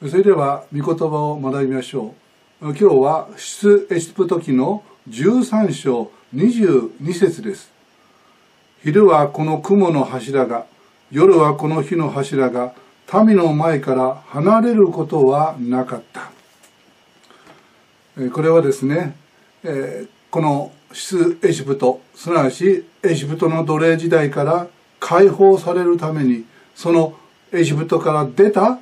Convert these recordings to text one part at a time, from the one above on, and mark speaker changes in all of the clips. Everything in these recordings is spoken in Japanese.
Speaker 1: それでは御言葉を学びましょう。今日は出エジプト記の13章22節です。昼はこの雲の柱が夜はこの火の柱が民の前から離れることはなかった。これはですねこの出エジプトすなわちエジプトの奴隷時代から解放されるためにそのエジプトから出た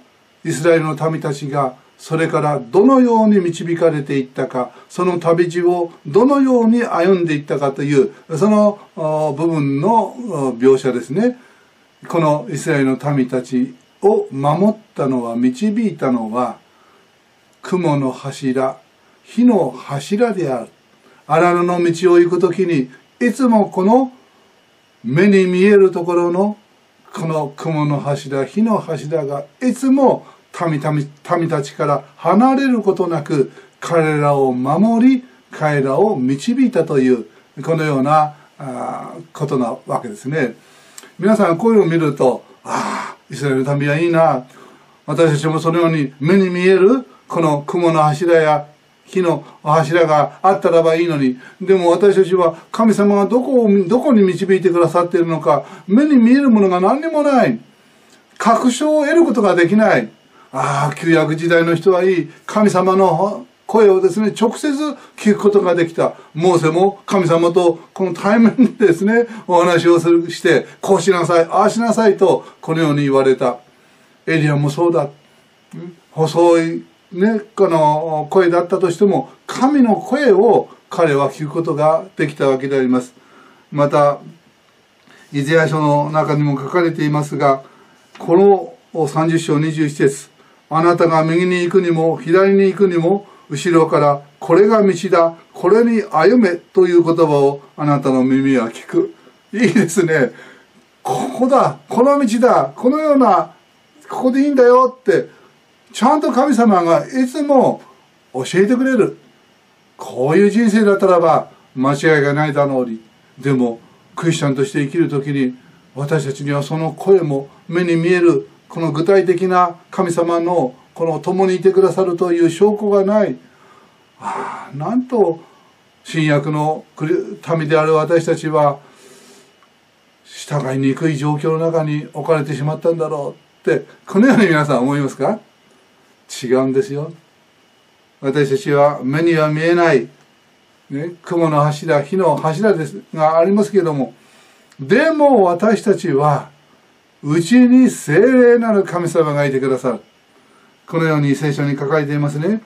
Speaker 1: イスラエルの民たちがそれからどのように導かれていったかその旅路をどのように歩んでいったかというその部分の描写ですね。このイスラエルの民たちを守ったのは導いたのは雲の柱火の柱である。荒野の道を行く時にいつもこの目に見えるところのこの雲の柱火の柱がいつも民民たちから離れることなく彼らを守り彼らを導いたというこのようなことなわけですね。皆さんこういうのを見るとああイスラエルの民はいいな。私たちもそのように目に見えるこの雲の柱や火の柱があったらばいいのに。でも私たちは神様がどこをどこに導いてくださっているのか目に見えるものが何にもない。確証を得ることができない。ああ旧約時代の人はいい神様の声をですね直接聞くことができた。モーセも神様とこの対面でですねお話をするしてこうしなさいああしなさいとこのように言われた。エリアもそうだ。細いねこの声だったとしても神の声を彼は聞くことができたわけであります。またイゼヤ書の中にも書かれていますがこの30章21節あなたが右に行くにも左に行くにも後ろからこれが道だこれに歩めという言葉をあなたの耳は聞く。いいですね。ここだこの道だこのようなここでいいんだよってちゃんと神様がいつも教えてくれる。こういう人生だったらば間違いがないだろうに。でもクリスチャンとして生きる時に私たちにはその声も目に見える。この具体的な神様のこの共にいてくださるという証拠がない。ああなんと新約の民である私たちは従いにくい状況の中に置かれてしまったんだろうってこのように皆さん思いますか？違うんですよ。私たちは目には見えない、ね、雲の柱火の柱ですがありますけれどもでも私たちはうちに精霊なる神様がいてくださる。このように聖書に書かれていますね。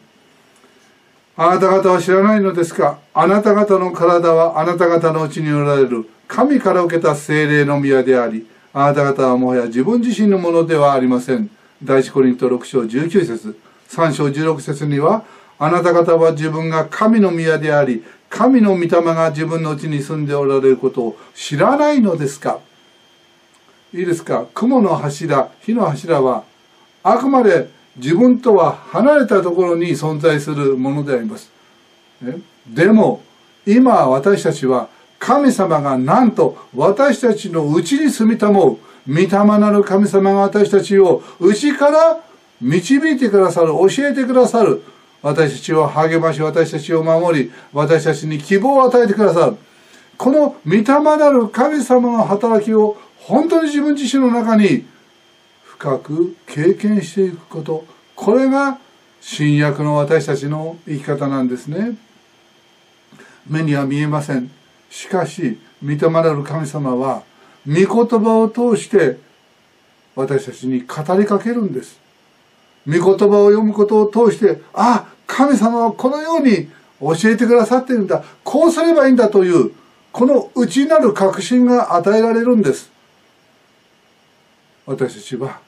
Speaker 1: あなた方は知らないのですか？あなた方の体はあなた方のうちにおられる神から受けた精霊の宮であり、あなた方はもはや自分自身のものではありません。第一コリント6章19節3章16節には、あなた方は自分が神の宮であり、神の御霊が自分のうちに住んでおられることを知らないのですか？いいですか？雲の柱火の柱はあくまで自分とは離れたところに存在するものであります。でも今私たちは神様がなんと私たちのうちに住みたもう御霊なる神様が私たちを内から導いてくださる教えてくださる私たちを励まし私たちを守り私たちに希望を与えてくださる。この御霊なる神様の働きを本当に自分自身の中に深く経験していくことこれが新約の私たちの生き方なんですね。目には見えません。しかし御霊なる神様は御言葉を通して私たちに語りかけるんです。御言葉を読むことを通してあ神様はこのように教えてくださっているんだ。こうすればいいんだというこの内なる確信が与えられるんです。私たちは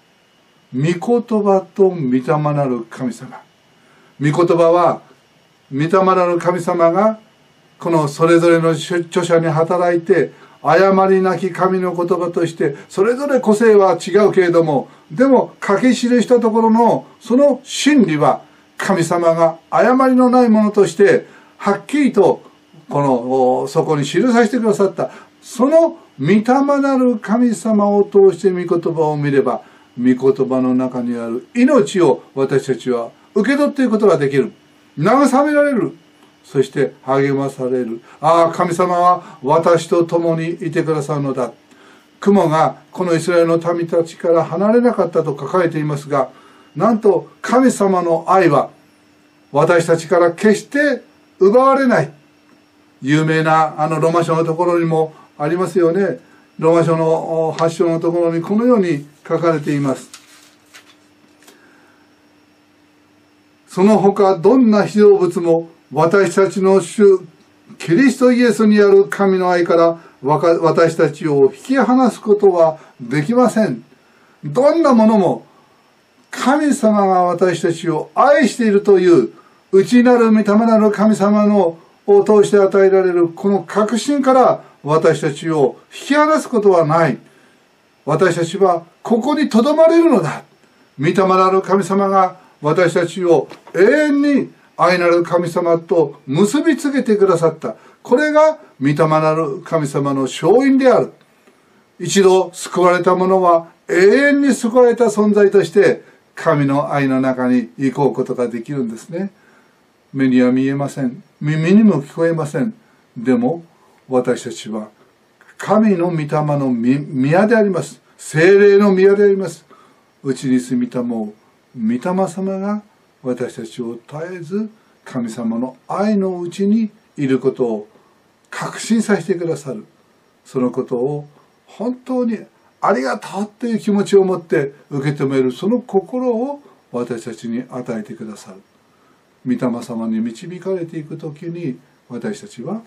Speaker 1: 御言葉と御霊なる神様。御言葉は御霊なる神様がこのそれぞれの著者に働いて誤りなき神の言葉としてそれぞれ個性は違うけれどもでも書き記したところのその真理は神様が誤りのないものとしてはっきりとこのそこに記させてくださった。その御霊なる神様を通して御言葉を見れば御言葉の中にある命を私たちは受け取っていくことができる。慰められる。そして励まされる。ああ神様は私と共にいてくださるのだ。雲がこのイスラエルの民たちから離れなかったと書かれていますがなんと神様の愛は私たちから決して奪われない。有名なあのロマ書のところにもありますよね。ローマ書の発祥のところにこのように書かれています。その他どんな被造物も私たちの主キリストイエスにある神の愛から私たちを引き離すことはできません。どんなものも神様が私たちを愛しているという内なる御霊なる神様のを通して与えられるこの確信から私たちを引き離すことはない。私たちはここにとどまれるのだ。御霊なる神様が私たちを永遠に愛なる神様と結びつけてくださった。これが御霊なる神様の勝因である。一度救われた者は永遠に救われた存在として神の愛の中に行こうことができるんですね。目には見えません。耳にも聞こえません。でも私たちは神の御霊の宮であります。精霊の宮であります。うちに住みたもう御霊様が私たちを絶えず神様の愛のうちにいることを確信させてくださる。そのことを本当にありがとうっていう気持ちを持って受け止める。その心を私たちに与えてくださる。御霊様に導かれていく時に私たちは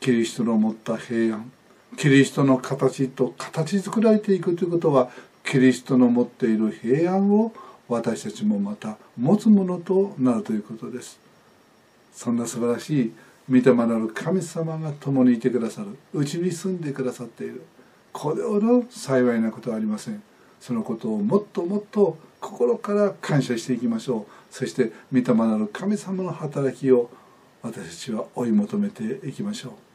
Speaker 1: キリストの持った平安キリストの形と形作られていくということはキリストの持っている平安を私たちもまた持つものとなるということです。そんな素晴らしい御霊なる神様が共にいてくださるうちに住んでくださっている。これほど幸いなことはありません。そのことをもっともっと心から感謝していきましょう。そして御霊なる神様の働きを私たちは追い求めていきましょう。